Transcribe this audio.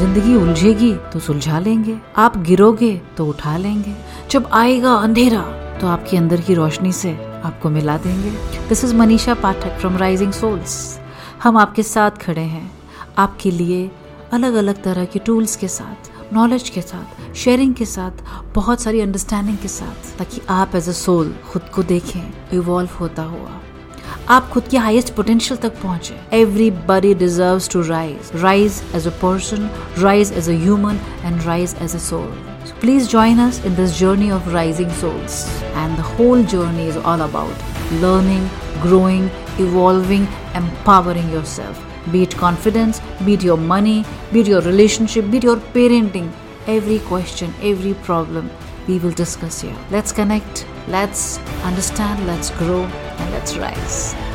ज़िंदगी उलझेगी तो सुलझा लेंगे। आप गिरोगे तो उठा लेंगे। जब आएगा अंधेरा तो आपके अंदर की रोशनी से आपको मिला देंगे। This is Manisha Pathak from rising souls हम आपके साथ खड़े हैं। आपके लिए अलग अलग तरह के टूल्स के साथ नॉलेज के साथ शेयरिंग के साथ, बहुत सारी अंडरस्टैंडिंग के साथ, ताकि आप एज अ सोल खुद को देखें इवॉल्व होता हुआ। आप खुद के हाईएस्ट पोटेंशियल तक पहुंचे every buddy deserve to rise rise as a person rise as a human and rise as a soul So please join us in this journey of rising souls. And the whole journey is all about learning, growing, evolving, empowering yourself. Be it confidence, be it your money, be it your relationship, be it your parenting. Every question, every problem, we will discuss here. Let's connect, let's understand, let's grow, and let's rise.